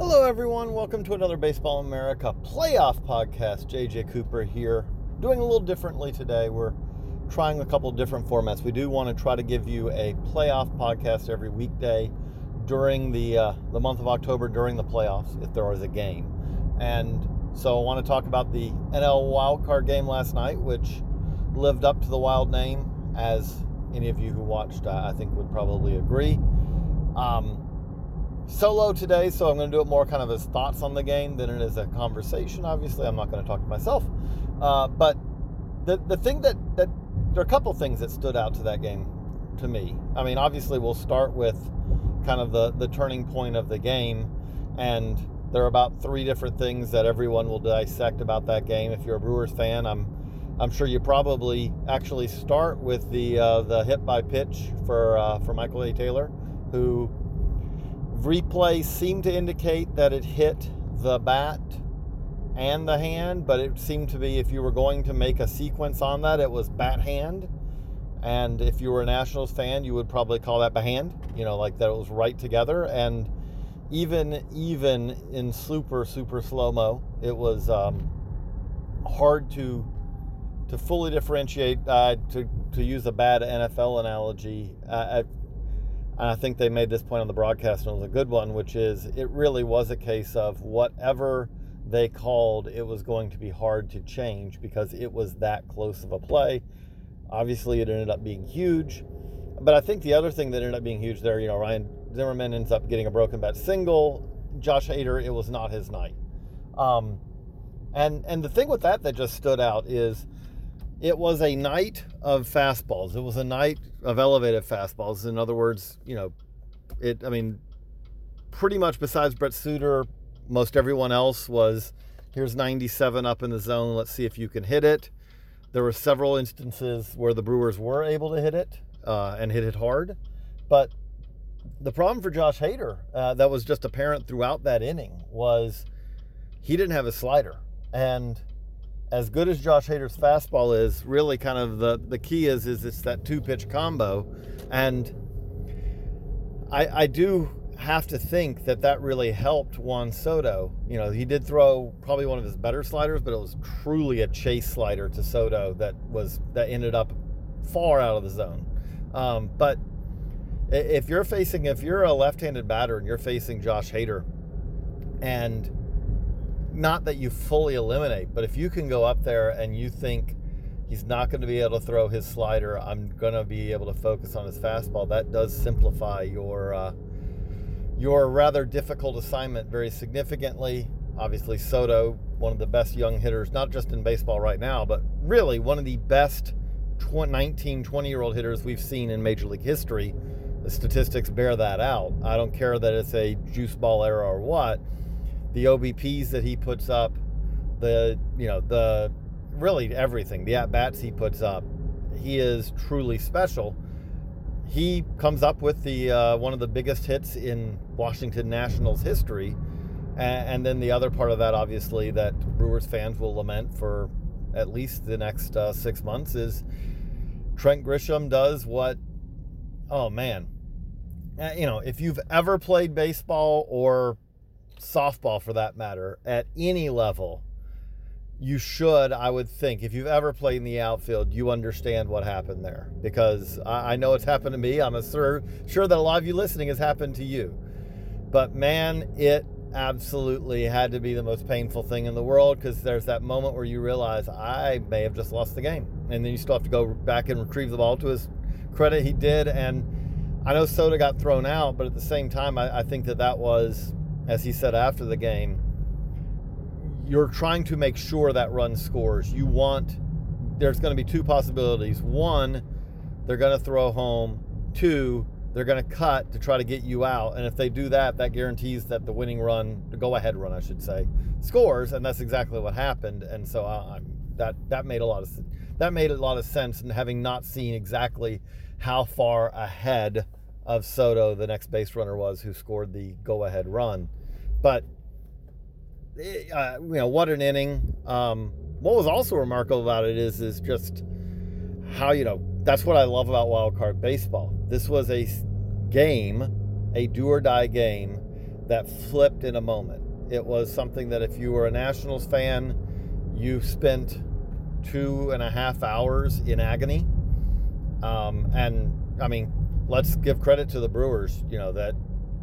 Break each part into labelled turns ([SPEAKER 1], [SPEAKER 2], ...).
[SPEAKER 1] Hello, everyone. Welcome to another Baseball America playoff podcast. JJ Cooper here. Doing a little differently today. We're trying a couple different formats. We do want to try to give you a playoff podcast every weekday during the uh, the month of October during the playoffs if there is a game. And so I want to talk about the NL wildcard game last night, which lived up to the wild name, as any of you who watched, uh, I think, would probably agree. Um, solo today, so I'm going to do it more kind of as thoughts on the game than it is a conversation. Obviously, I'm not going to talk to myself. Uh, but the the thing that that there are a couple things that stood out to that game to me. I mean, obviously, we'll start with kind of the the turning point of the game, and there are about three different things that everyone will dissect about that game. If you're a Brewers fan, I'm I'm sure you probably actually start with the uh, the hit by pitch for uh, for Michael A. Taylor, who replay seemed to indicate that it hit the bat and the hand, but it seemed to be if you were going to make a sequence on that, it was bat hand. And if you were a Nationals fan, you would probably call that the hand, you know, like that it was right together. And even even in super super slow mo, it was um, hard to to fully differentiate. Uh, to to use a bad NFL analogy, uh, and I think they made this point on the broadcast, and it was a good one, which is it really was a case of whatever they called, it was going to be hard to change because it was that close of a play. Obviously, it ended up being huge. But I think the other thing that ended up being huge there, you know, Ryan Zimmerman ends up getting a broken bat single. Josh Hader, it was not his night. Um, and and the thing with that that just stood out is it was a night of fastballs. It was a night of elevated fastballs. In other words, you know, it. I mean, pretty much besides Brent Suter, most everyone else was here's 97 up in the zone. Let's see if you can hit it. There were several instances where the Brewers were able to hit it uh, and hit it hard, but the problem for Josh Hader uh, that was just apparent throughout that inning was he didn't have a slider and as good as Josh Hader's fastball is, really kind of the, the key is is it's that two pitch combo, and I I do have to think that that really helped Juan Soto. You know, he did throw probably one of his better sliders, but it was truly a chase slider to Soto that was that ended up far out of the zone. Um, but if you're facing, if you're a left-handed batter and you're facing Josh Hader, and not that you fully eliminate, but if you can go up there and you think he's not going to be able to throw his slider, I'm going to be able to focus on his fastball. That does simplify your uh, your rather difficult assignment very significantly. Obviously, Soto, one of the best young hitters, not just in baseball right now, but really one of the best 19, 20 year old hitters we've seen in Major League history. The statistics bear that out. I don't care that it's a juice ball era or what the OBPs that he puts up, the you know the really everything, the at bats he puts up, he is truly special. He comes up with the uh, one of the biggest hits in Washington Nationals history, and, and, then the other part of that, obviously, that Brewers fans will lament for at least the next uh, six months is Trent Grisham does what. Oh man, uh, you know if you've ever played baseball or softball for that matter, at any level, you should, I would think, if you've ever played in the outfield, you understand what happened there. Because I, I know it's happened to me. I'm sure, sure that a lot of you listening has happened to you. But man, it absolutely had to be the most painful thing in the world because there's that moment where you realize I may have just lost the game. And then you still have to go back and retrieve the ball to his credit. He did. And I know Soto got thrown out, but at the same time, I, I think that that was as he said after the game, you're trying to make sure that run scores. You want, there's going to be two possibilities. One, they're going to throw home. Two, they're going to cut to try to get you out. And if they do that, that guarantees that the winning run, the go ahead run, I should say, scores. And that's exactly what happened. And so I, that that made a lot of that made a lot of sense. And having not seen exactly how far ahead of Soto the next base runner was who scored the go ahead run, but eh, uh, you know what an inning. Um, what was also remarkable about it is is just how you know that's what I love about wild card baseball. This was a game, a do or die game that flipped in a moment. It was something that if you were a Nationals fan, you spent two and a half hours in agony. Um, and I mean, let's give credit to the Brewers, you know, that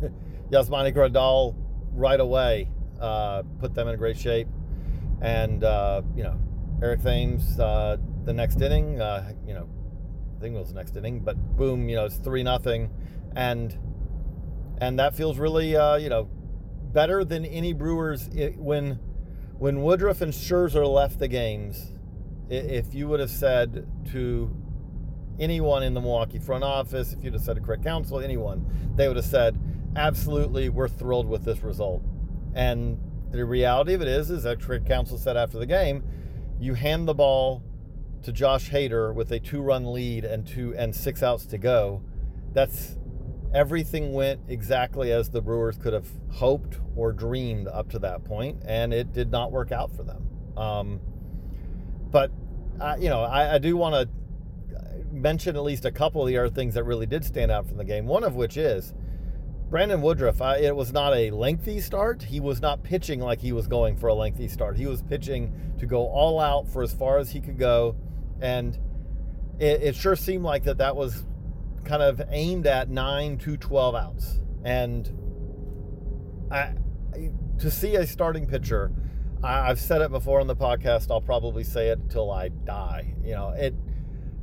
[SPEAKER 1] Yasmani Grandal right away uh, put them in great shape. And, uh, you know, Eric Thames, uh, the next inning, uh, you know, I think it was the next inning, but boom, you know, it's 3 nothing, And, and that feels really, uh, you know, better than any Brewers it, when, when Woodruff and Scherzer left the games. If you would have said to anyone in the Milwaukee front office, if you'd have said to Craig Counsell, anyone, they would have said, absolutely, we're thrilled with this result. And the reality of it is, is that Craig Counsell said after the game, you hand the ball to Josh Hader with a two-run lead and two and six outs to go. That's everything went exactly as the Brewers could have hoped or dreamed up to that point, and it did not work out for them. Um, but uh, you know, I, I do want to mention at least a couple of the other things that really did stand out from the game. One of which is Brandon Woodruff. I, it was not a lengthy start. He was not pitching like he was going for a lengthy start. He was pitching to go all out for as far as he could go, and it, it sure seemed like that that was kind of aimed at nine to twelve outs. And I, to see a starting pitcher, I've said it before on the podcast. I'll probably say it till I die. You know it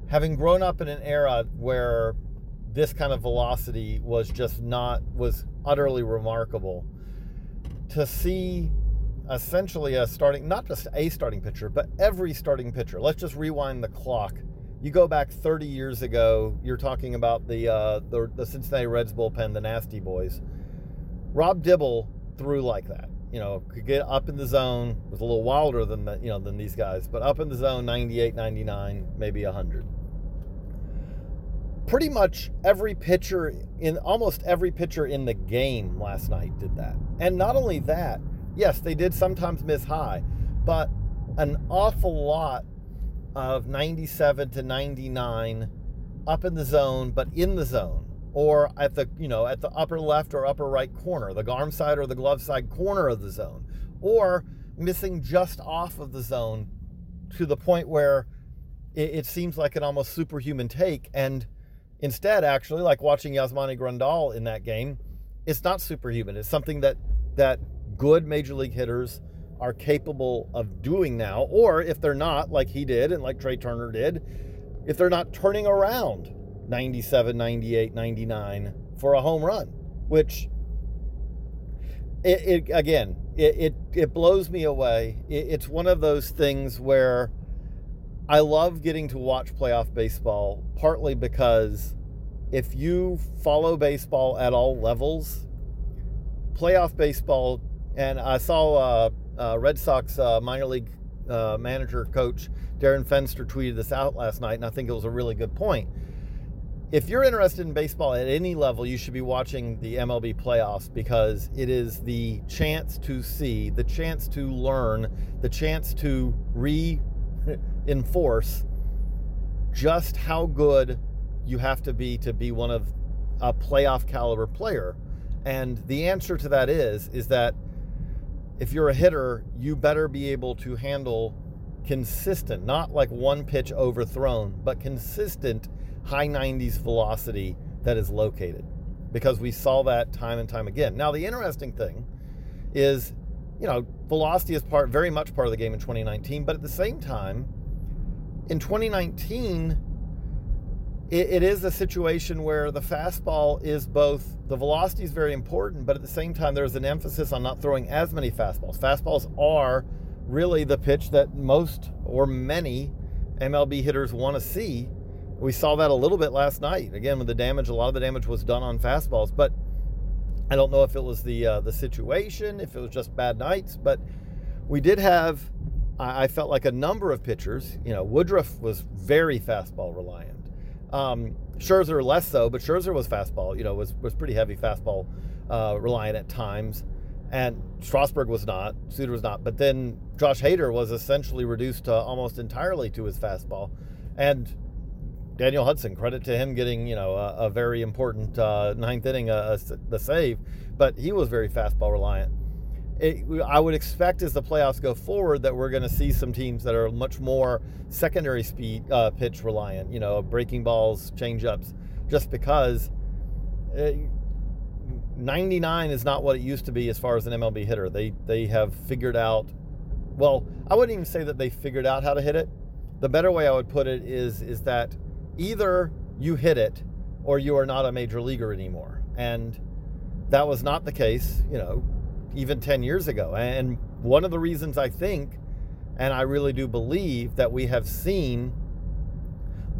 [SPEAKER 1] having grown up in an era where this kind of velocity was just not was utterly remarkable to see essentially a starting not just a starting pitcher but every starting pitcher. Let's just rewind the clock. You go back 30 years ago you're talking about the uh, the, the cincinnati reds bullpen the nasty boys. Rob dibble threw like that you know could get up in the zone was a little wilder than the, you know than these guys but up in the zone 98 99 maybe 100 pretty much every pitcher in almost every pitcher in the game last night did that. And not only that, yes, they did sometimes miss high, but an awful lot of 97 to 99 up in the zone, but in the zone or at the you know at the upper left or upper right corner, the arm side or the glove side corner of the zone, or missing just off of the zone to the point where it, it seems like an almost superhuman take and Instead, actually, like watching Yasmani Grandal in that game, it's not superhuman. It's something that that good major league hitters are capable of doing now, or if they're not, like he did and like Trea Turner did, if they're not turning around 97, 98, 99 for a home run, which it, it again, it, it, it blows me away. It, it's one of those things where I love getting to watch playoff baseball, partly because if you follow baseball at all levels, playoff baseball, and I saw uh, uh, Red Sox uh, minor league uh, manager coach Darren Fenster tweeted this out last night, and I think it was a really good point. If you're interested in baseball at any level, you should be watching the MLB playoffs because it is the chance to see, the chance to learn, the chance to re enforce just how good you have to be to be one of a playoff caliber player. And the answer to that is is that if you're a hitter, you better be able to handle consistent, not like one pitch overthrown, but consistent high 90s velocity that is located. Because we saw that time and time again. Now the interesting thing is, you know, velocity is part very much part of the game in 2019, but at the same time, in 2019, it, it is a situation where the fastball is both the velocity is very important, but at the same time, there's an emphasis on not throwing as many fastballs. Fastballs are really the pitch that most or many MLB hitters want to see we saw that a little bit last night. Again, with the damage, a lot of the damage was done on fastballs, but I don't know if it was the uh, the situation, if it was just bad nights, but we did have. I, I felt like a number of pitchers. You know, Woodruff was very fastball reliant. Um, Scherzer less so, but Scherzer was fastball. You know, was was pretty heavy fastball uh, reliant at times, and Strasburg was not. Suter was not. But then Josh Hader was essentially reduced to almost entirely to his fastball, and Daniel Hudson, credit to him getting you know a, a very important uh, ninth inning, uh, the save, but he was very fastball reliant. It, I would expect as the playoffs go forward that we're going to see some teams that are much more secondary speed uh, pitch reliant, you know, breaking balls, changeups, just because it, uh, 99 is not what it used to be as far as an MLB hitter. They they have figured out. Well, I wouldn't even say that they figured out how to hit it. The better way I would put it is is that either you hit it or you are not a major leaguer anymore. And that was not the case, you know, even 10 years ago. And one of the reasons I think, and I really do believe, that we have seen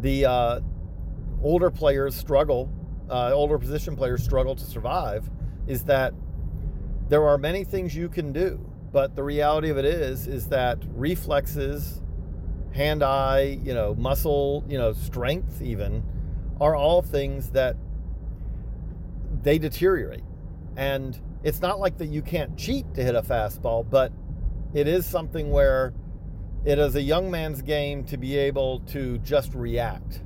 [SPEAKER 1] the uh, older players struggle, uh, older position players struggle to survive, is that there are many things you can do. But the reality of it is, is that reflexes hand eye, you know, muscle, you know, strength, even, are all things that they deteriorate. And it's not like that you can't cheat to hit a fastball, but it is something where it is a young man's game to be able to just react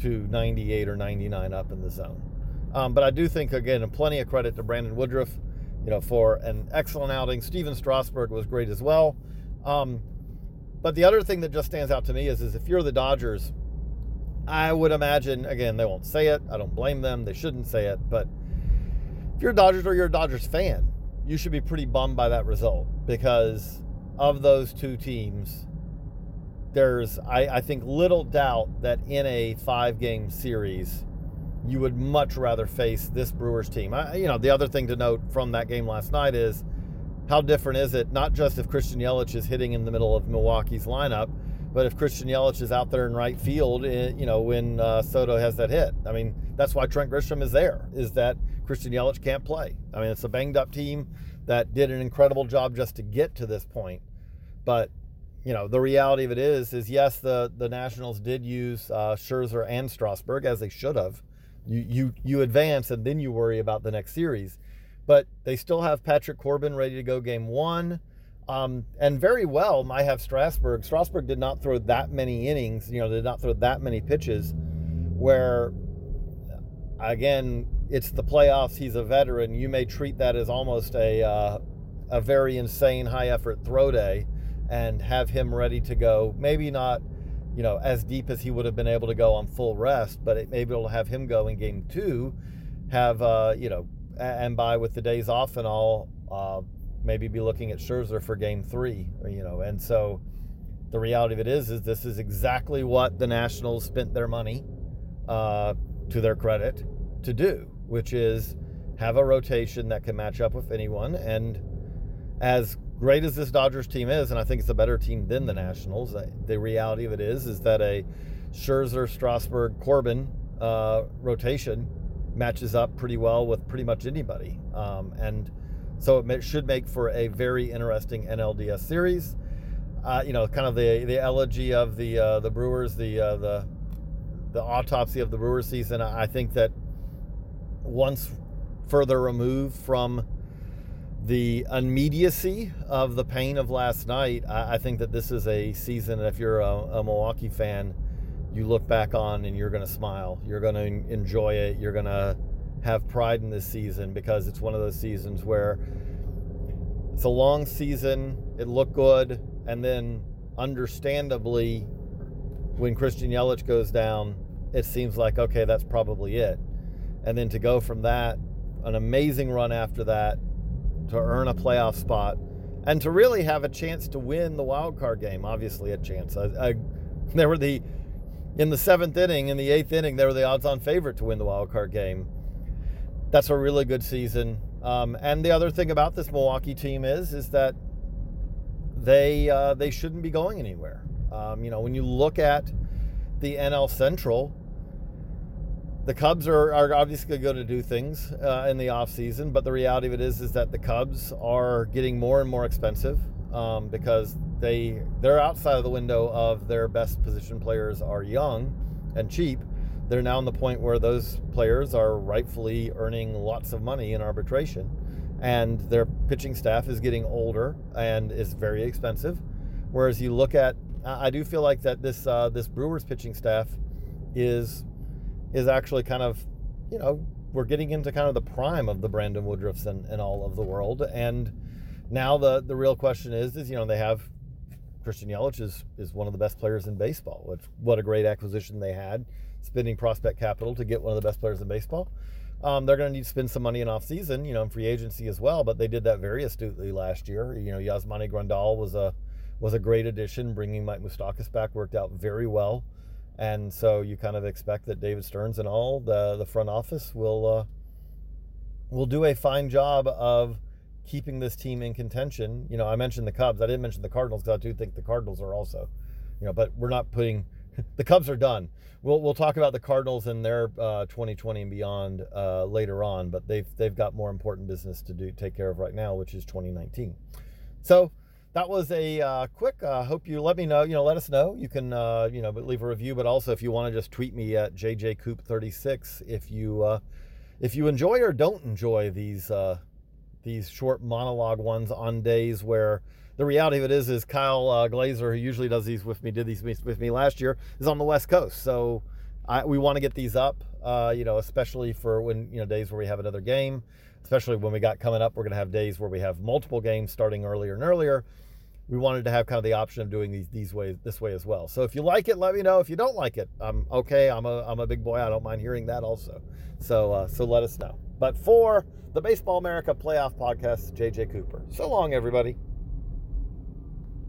[SPEAKER 1] to 98 or 99 up in the zone. Um, but I do think, again, plenty of credit to Brandon Woodruff, you know, for an excellent outing. Stephen Strasburg was great as well. Um, but the other thing that just stands out to me is, is if you're the Dodgers, I would imagine, again, they won't say it. I don't blame them. They shouldn't say it. But if you're Dodgers or you're a Dodgers fan, you should be pretty bummed by that result because of those two teams, there's, I, I think, little doubt that in a five game series, you would much rather face this Brewers team. I, you know, the other thing to note from that game last night is how different is it? Not just if Christian Yelich is hitting in the middle of Milwaukee's lineup, but if Christian Yelich is out there in right field, eh, you know, when uh, Soto has that hit. I mean, that's why Trent Grisham is there, is that Christian Yelich can't play. I mean, it's a banged up team that did an incredible job just to get to this point. But, you know, the reality of it is, is yes, the, the Nationals did use uh, Scherzer and Strasburg, as they should have. You, you, you advance and then you worry about the next series but they still have Patrick Corbin ready to go game one. Um, and very well might have Strasburg. Strasburg did not throw that many innings, you know, did not throw that many pitches where, again, it's the playoffs. He's a veteran. You may treat that as almost a, uh, a very insane high effort throw day and have him ready to go. Maybe not, you know, as deep as he would have been able to go on full rest, but it may be able to have him go in game two, have, uh, you know, and by with the days off and all, uh, maybe be looking at Scherzer for Game Three. You know, and so the reality of it is, is this is exactly what the Nationals spent their money, uh, to their credit, to do, which is have a rotation that can match up with anyone. And as great as this Dodgers team is, and I think it's a better team than the Nationals, the reality of it is, is that a Scherzer, Strasburg, Corbin uh, rotation matches up pretty well with pretty much anybody. Um, and so it should make for a very interesting NLDS series. Uh, you know, kind of the the elegy of the uh, the Brewers, the uh, the the autopsy of the Brewers season. I think that once further removed from the immediacy of the pain of last night, I, I think that this is a season. If you're a, a Milwaukee fan, you look back on and you're going to smile. You're going to enjoy it. You're going to have pride in this season because it's one of those seasons where it's a long season. It looked good. And then, understandably, when Christian Yelich goes down, it seems like, okay, that's probably it. And then to go from that, an amazing run after that, to earn a playoff spot, and to really have a chance to win the wild card game. Obviously, a chance. I, I, there were the in the seventh inning, in the eighth inning, they were the odds on favorite to win the wild card game. That's a really good season. Um, and the other thing about this Milwaukee team is, is that they uh, they shouldn't be going anywhere. Um, you know, when you look at the NL Central, the Cubs are, are obviously going to do things uh, in the offseason, but the reality of it is is that the Cubs are getting more and more expensive um, because they they're outside of the window of their best position players are young and cheap. They're now in the point where those players are rightfully earning lots of money in arbitration, and their pitching staff is getting older and is very expensive. Whereas you look at, I do feel like that this uh, this Brewers pitching staff is is actually kind of, you know, we're getting into kind of the prime of the Brandon Woodruffs and, and all of the world. And now the the real question is, is you know, they have Christian Yelich is is one of the best players in baseball. What what a great acquisition they had, spending prospect capital to get one of the best players in baseball. Um, they're going to need to spend some money in off season, you know, in free agency as well. But they did that very astutely last year. You know, Yasmani Grandal was a was a great addition. Bringing Mike Moustakas back worked out very well. And so you kind of expect that David Stearns and all the the front office will uh, will do a fine job of keeping this team in contention. You know, I mentioned the Cubs. I didn't mention the Cardinals because I do think the Cardinals are also, you know, but we're not putting the Cubs are done. We'll we'll talk about the Cardinals and their uh, 2020 and beyond uh, later on, but they've they've got more important business to do take care of right now, which is 2019. So that was a uh, quick. Uh, hope you let me know. You know, let us know. You can uh, you know but leave a review, but also if you want to just tweet me at jjcoop36 if you uh, if you enjoy or don't enjoy these uh, these short monologue ones on days where the reality of it is is Kyle uh, Glaser, who usually does these with me, did these with me last year, is on the West Coast. So I, we want to get these up. Uh, you know, especially for when you know days where we have another game especially when we got coming up, we're going to have days where we have multiple games starting earlier and earlier we wanted to have kind of the option of doing these these ways this way as well. So if you like it, let me know. If you don't like it, I'm okay. I'm a I'm a big boy. I don't mind hearing that also. So uh, so let us know. But for the Baseball America Playoff Podcast, JJ Cooper. So long, everybody.